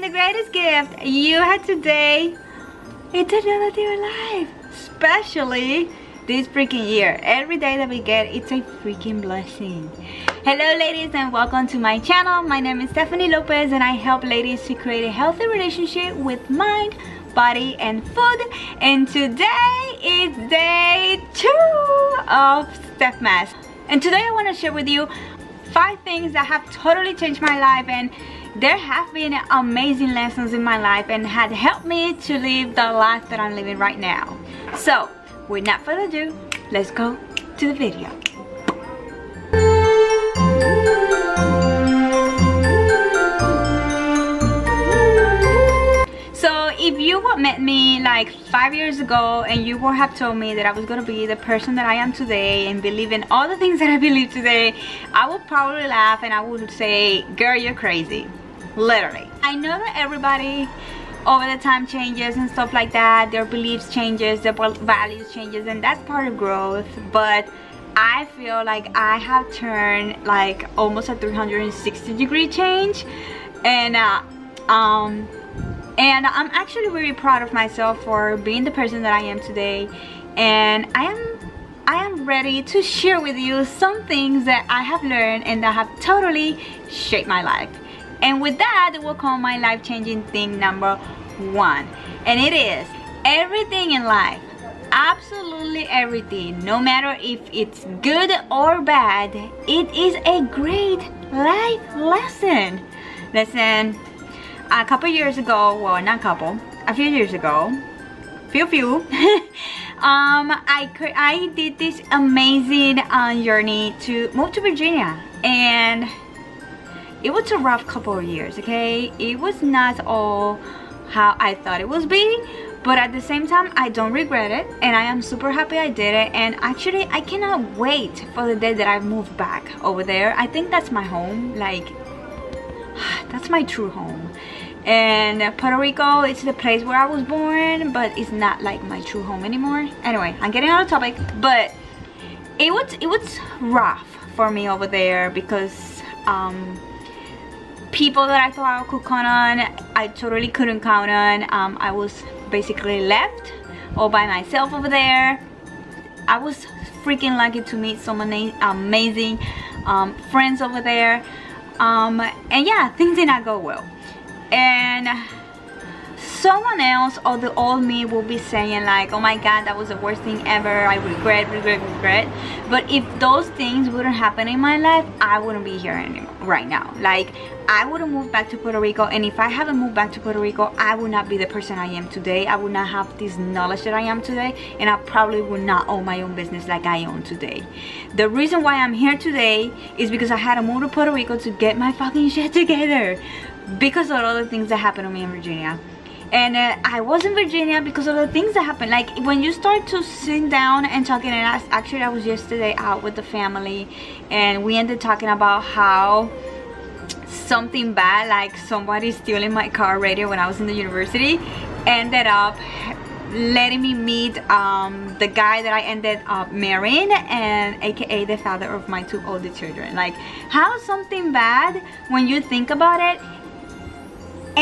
The greatest gift you had today it's another day alive. Especially this freaking year. Every day that we get, it's a freaking blessing. Hello ladies and welcome to my channel. My name is Stephanie Lopez and I help ladies to create a healthy relationship with mind, body and food. And today is day two of Stephmas. And today I want to share with you five things that have totally changed my life and there have been amazing lessons in my life and had helped me to live the life that I'm living right now. So, without further ado, let's go to the video. Met me like five years ago and you would have told me that I was gonna be the person that I am today and believe in all the things that I believe today, I would probably laugh and I would say, girl, you're crazy. Literally. I know that everybody over the time changes and stuff like that their beliefs changes their values changes and that's part of growth but i feel like i have turned like almost a 360 degree change and uh, um and i'm actually very proud of myself for being the person that i am today and i am I am ready to share with you some things that I have learned and that have totally shaped my life. And with that, we'll call my life-changing thing number one. And it is everything in life absolutely everything no matter if it's good or bad it is a great life lesson listen a couple years ago well not a couple a few years ago few few um i i did this amazing uh, journey to move to virginia. And it was a rough couple of years okay? It was not all how I thought it was be but at the same time I don't regret it. And I am super happy I did it. And actually I cannot wait for the day that I move back over there. I think that's my home like that's my true home and Puerto Rico it's the place where I was born but it's not like my true home anymore anyway I'm getting out of topic but it was it was rough for me over there because um people that I thought I could count on, I totally couldn't count on. Um, I was basically left all by myself over there. I was freaking lucky to meet so many amazing um, friends over there. Um, and yeah, things did not go well. And someone else or the old me will be saying like oh my god that was the worst thing ever. I regret regret regret. But if those things wouldn't happen in my life I wouldn't be here anymore right now. Like I would have moved back to Puerto Rico and if I haven't moved back to Puerto Rico I would not be the person I am today. I would not have this knowledge that I am today and I probably would not own my own business like I own today. The reason why I'm here today is because I had to move to Puerto Rico to get my fucking shit together because of all the things that happened to me in Virginia. And uh, I was in Virginia because of the things that happened. Like when you start to sit down and talking and I, actually I was yesterday out with the family and we ended talking about how something bad like somebody stealing my car radio when I was in the university ended up letting me meet um, the guy that I ended up marrying and aka the father of my two older children. Like how something bad when you think about it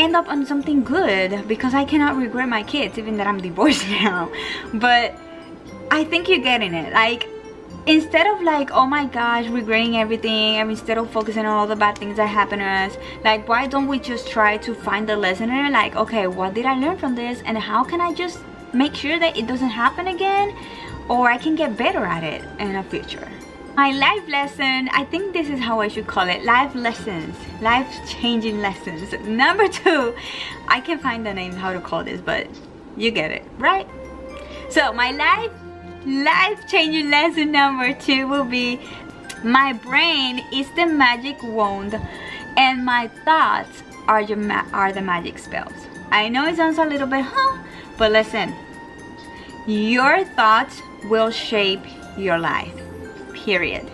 end up on something good because I cannot regret my kids even that I'm divorced now. But I think you're getting it. Like instead of like oh my gosh regretting everything and instead of focusing on all the bad things that happen to us like why don't we just try to find the lesson in it? Like okay what did I learn from this? And how can I just make sure that it doesn't happen again? Or I can get better at it in the future my life lesson i think this is how i should call it life lessons life changing lessons. Number two i can find the name how to call this but you get it right? So my life life changing lesson number two will be my brain is the magic wand and my thoughts are, are the magic spells. I know it sounds a little bit huh? But listen your thoughts will shape your life period.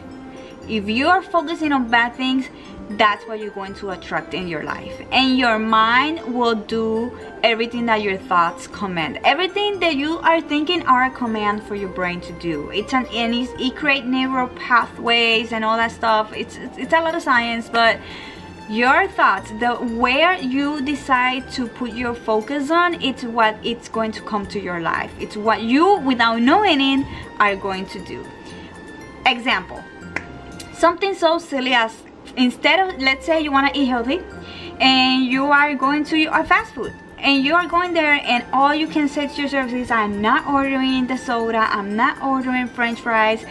If you are focusing on bad things that's what you're going to attract in your life. And your mind will do everything that your thoughts command. Everything that you are thinking are a command for your brain to do. It's an and it's, it create neural pathways and all that stuff. It's, it's, it's a lot of science but your thoughts the where you decide to put your focus on it's what it's going to come to your life. It's what you without knowing it are going to do example. Something so silly as instead of let's say you want to eat healthy and you are going to a fast food and you are going there and all you can say to yourself is I'm not ordering the soda I'm not ordering french fries.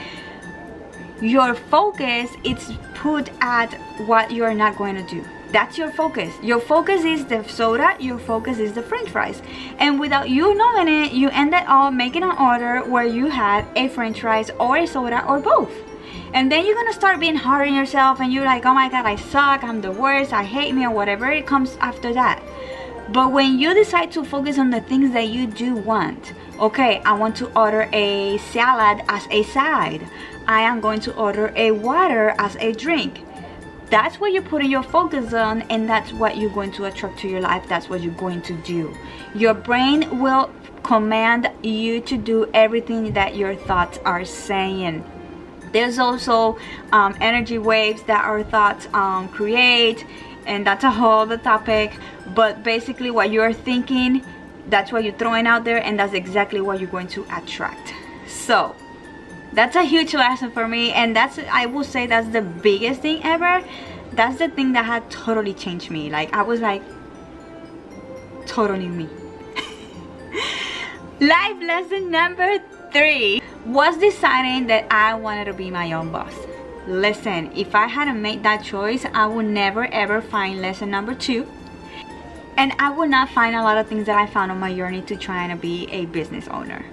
Your focus is put at what you're not going to do that's your focus. Your focus is the soda your focus is the french fries. And without you knowing it you ended up making an order where you had a french fries or a soda or both. And then you're gonna start being hard on yourself and you're like oh my god i suck. I'm the worst. I hate me or whatever it comes after that. But when you decide to focus on the things that you do want okay i want to order a salad as a side. I am going to order a water as a drink. That's what you're putting your focus on and that's what you're going to attract to your life. That's what you're going to do. Your brain will command you to do everything that your thoughts are saying. There's also um, energy waves that our thoughts um, create and that's a whole other topic. But basically what you're thinking, that's what you're throwing out there and that's exactly what you're going to attract. So that's a huge lesson for me and that's i will say that's the biggest thing ever. That's the thing that had totally changed me. Like i was like totally me. Life lesson number three was deciding that i wanted to be my own boss. Listen if i hadn't made that choice i would never ever find lesson number two. And i would not find a lot of things that i found on my journey to trying to be a business owner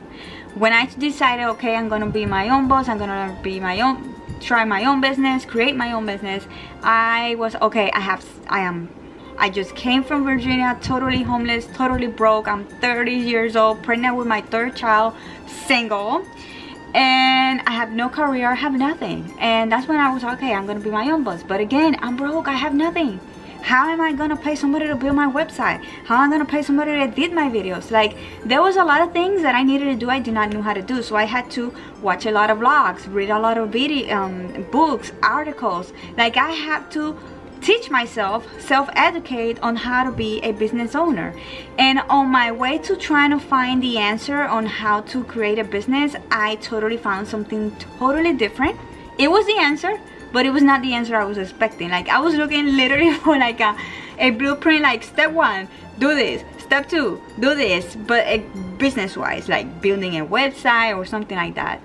when I decided okay I'm gonna be my own boss I'm gonna be my own try my own business create my own business I was okay I have I am I just came from Virginia totally homeless totally broke I'm 30 years old pregnant with my third child single and I have no career I have nothing. And that's when I was okay I'm gonna be my own boss. But again I'm broke I have nothing how am I gonna pay somebody to build my website? How am I gonna pay somebody to edit my videos? Like there was a lot of things that I needed to do I did not know how to do. So I had to watch a lot of vlogs read a lot of video um, books articles. Like I had to teach myself self-educate on how to be a business owner. And on my way to trying to find the answer on how to create a business I totally found something totally different. It was the answer but it was not the answer I was expecting. Like I was looking literally for like a, a blueprint like step one do this. Step two do this but uh, business wise like building a website or something like that.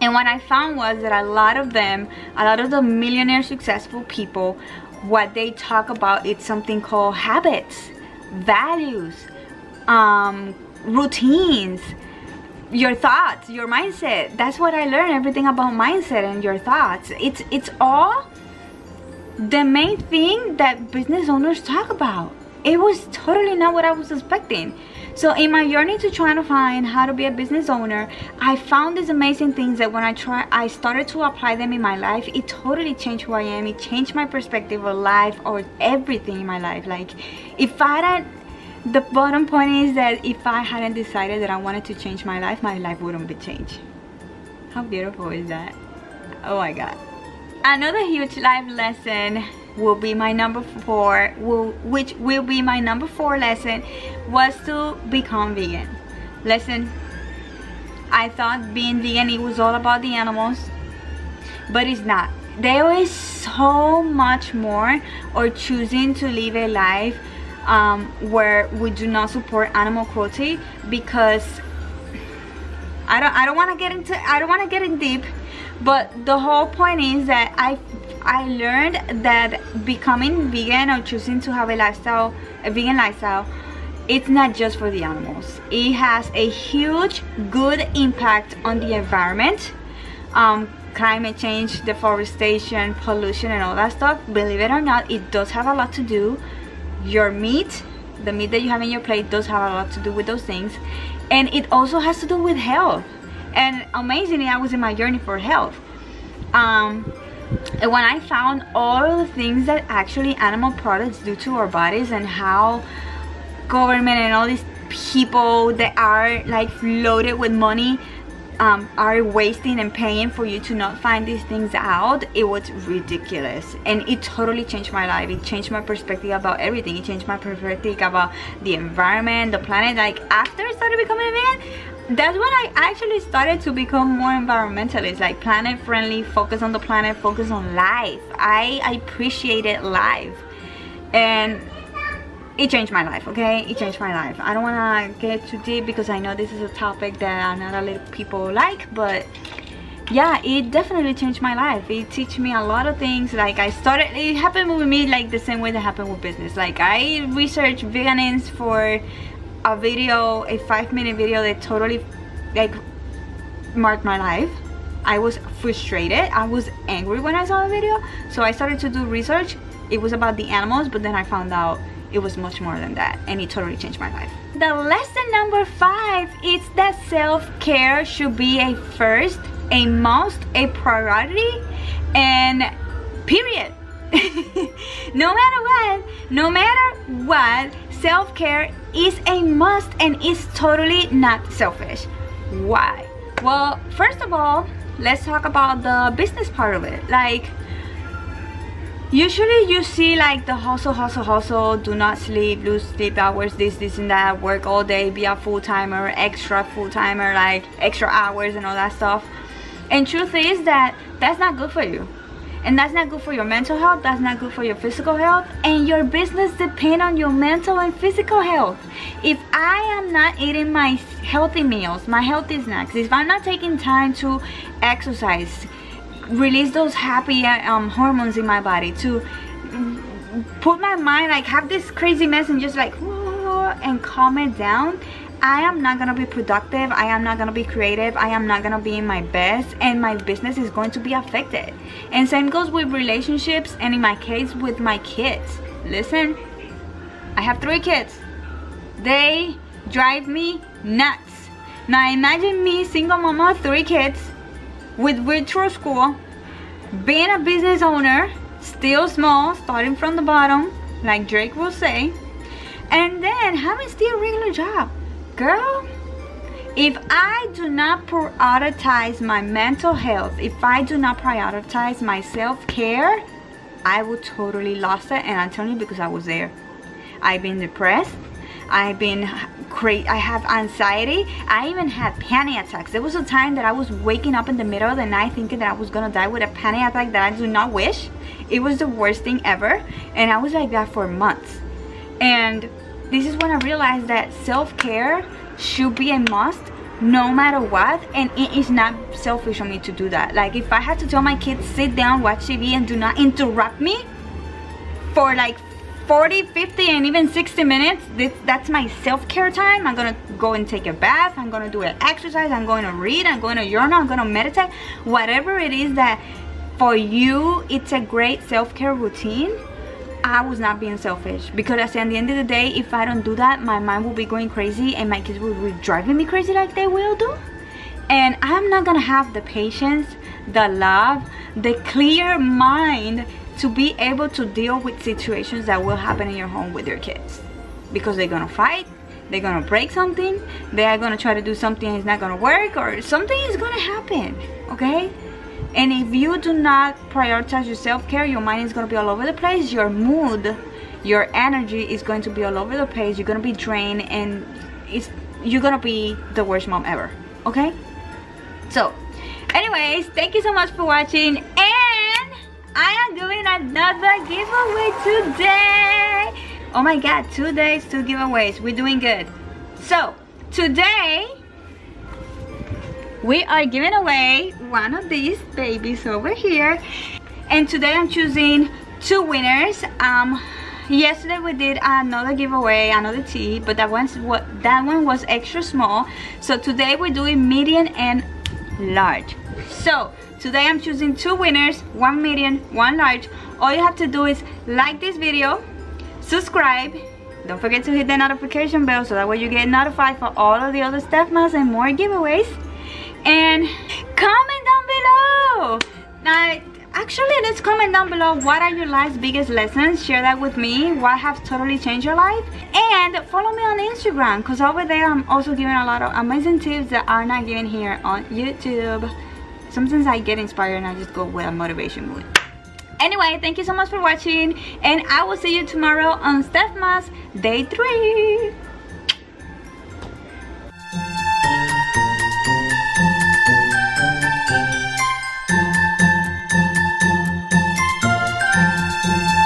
And what I found was that a lot of them a lot of the millionaire successful people what they talk about it's something called habits values um, routines your thoughts your mindset. That's what i learned everything about mindset and your thoughts. It's it's all the main thing that business owners talk about. It was totally not what i was expecting. So in my journey to trying to find how to be a business owner i found these amazing things that when i try i started to apply them in my life it totally changed who i am. It changed my perspective of life or everything in my life. Like if i had the bottom point is that if I hadn't decided that I wanted to change my life, my life wouldn't be changed. How beautiful is that? Oh my god. Another huge life lesson will be my number four, will, which will be my number four lesson, was to become vegan. Listen, I thought being vegan, it was all about the animals, but it's not. There is so much more or choosing to live a life um, where we do not support animal cruelty because I don't I don't want to get into I don't want to get in deep but the whole point is that I I learned that becoming vegan or choosing to have a lifestyle a vegan lifestyle it's not just for the animals. It has a huge good impact on the environment. Um, climate change deforestation pollution and all that stuff believe it or not it does have a lot to do your meat the meat that you have in your plate does have a lot to do with those things. And it also has to do with health. And amazingly I was in my journey for health. Um, and when I found all the things that actually animal products do to our bodies and how government and all these people that are like loaded with money um, are wasting and paying for you to not find these things out it was ridiculous. And it totally changed my life. It changed my perspective about everything. It changed my perspective about the environment the planet. Like after I started becoming a vegan that's when I actually started to become more environmentalist. Like planet friendly focus on the planet focus on life. I, I appreciated life. And it changed my life okay? It changed my life. I don't want to get too deep because i know this is a topic that not a lot of people like but yeah it definitely changed my life. It teach me a lot of things. Like i started it happened with me like the same way that happened with business. Like i researched veganism for a video a five minute video that totally like marked my life. I was frustrated. I was angry when i saw the video. So i started to do research. It was about the animals but then i found out it was much more than that and it totally changed my life. The lesson number five is that self-care should be a first a must a priority and period. No matter what no matter what self-care is a must and is totally not selfish. Why? Well first of all let's talk about the business part of it. Like usually you see like the hustle hustle hustle do not sleep lose sleep hours this this and that work all day be a full-timer extra full-timer like extra hours and all that stuff. And truth is that that's not good for you. And that's not good for your mental health that's not good for your physical health and your business depend on your mental and physical health. If i am not eating my healthy meals my healthy snacks if i'm not taking time to exercise release those happy um, hormones in my body to put my mind like have this crazy mess and just like and calm it down. I am not gonna be productive. I am not gonna be creative. I am not gonna be in my best and my business is going to be affected. And same goes with relationships and in my case with my kids. Listen I have three kids. They drive me nuts. Now imagine me single mama three kids with virtual school, being a business owner, still small, starting from the bottom, like Drake will say, and then having still a regular job. Girl, if I do not prioritize my mental health, if I do not prioritize my self-care, I will totally lost it and I'm telling you because I was there. I've been depressed. I've been great. I have anxiety. I even had panic attacks. There was a time that I was waking up in the middle of the night thinking that I was gonna die with a panic attack that I do not wish. It was the worst thing ever. And I was like that for months. And this is when I realized that self-care should be a must no matter what and it is not selfish of me to do that like if i had to tell my kids sit down watch tv and do not interrupt me for like 40 50 and even 60 minutes this, that's my self-care time. I'm gonna go and take a bath. I'm gonna do an exercise. I'm to read. I'm to journal. I'm to meditate. Whatever it is that for you it's a great self-care routine. I was not being selfish because at the end of the day if I don't do that my mind will be going crazy and my kids will be driving me crazy like they will do. And I'm not gonna have the patience the love the clear mind to be able to deal with situations that will happen in your home with your kids. Because they're gonna fight they're gonna break something they're gonna try to do something it's not gonna work or something is gonna happen okay? And if you do not prioritize your self-care your mind is gonna be all over the place your mood your energy is going to be all over the place you're gonna be drained and it's you're gonna be the worst mom ever okay? So anyways thank you so much for watching and I am doing another giveaway today. Oh my god, two days, two giveaways. We're doing good. So, today, we are giving away one of these babies over here. And today I'm choosing two winners. Um, yesterday we did another giveaway another tea but that one's that one was extra small so today we're doing medium and large so Today I'm choosing two winners, one medium, one large. All you have to do is like this video, subscribe, don't forget to hit the notification bell so that way you get notified for all of the other Steph Nails and more giveaways. And comment down below. I actually let's comment down below what are your life's biggest lessons? Share that with me. What have totally changed your life? And follow me on instagram because over there i'm also giving a lot of amazing tips that are not given here on youtube. Sometimes i get inspired and i just go with a motivation mood. Anyway thank you so much for watching and i will see you tomorrow on steph day three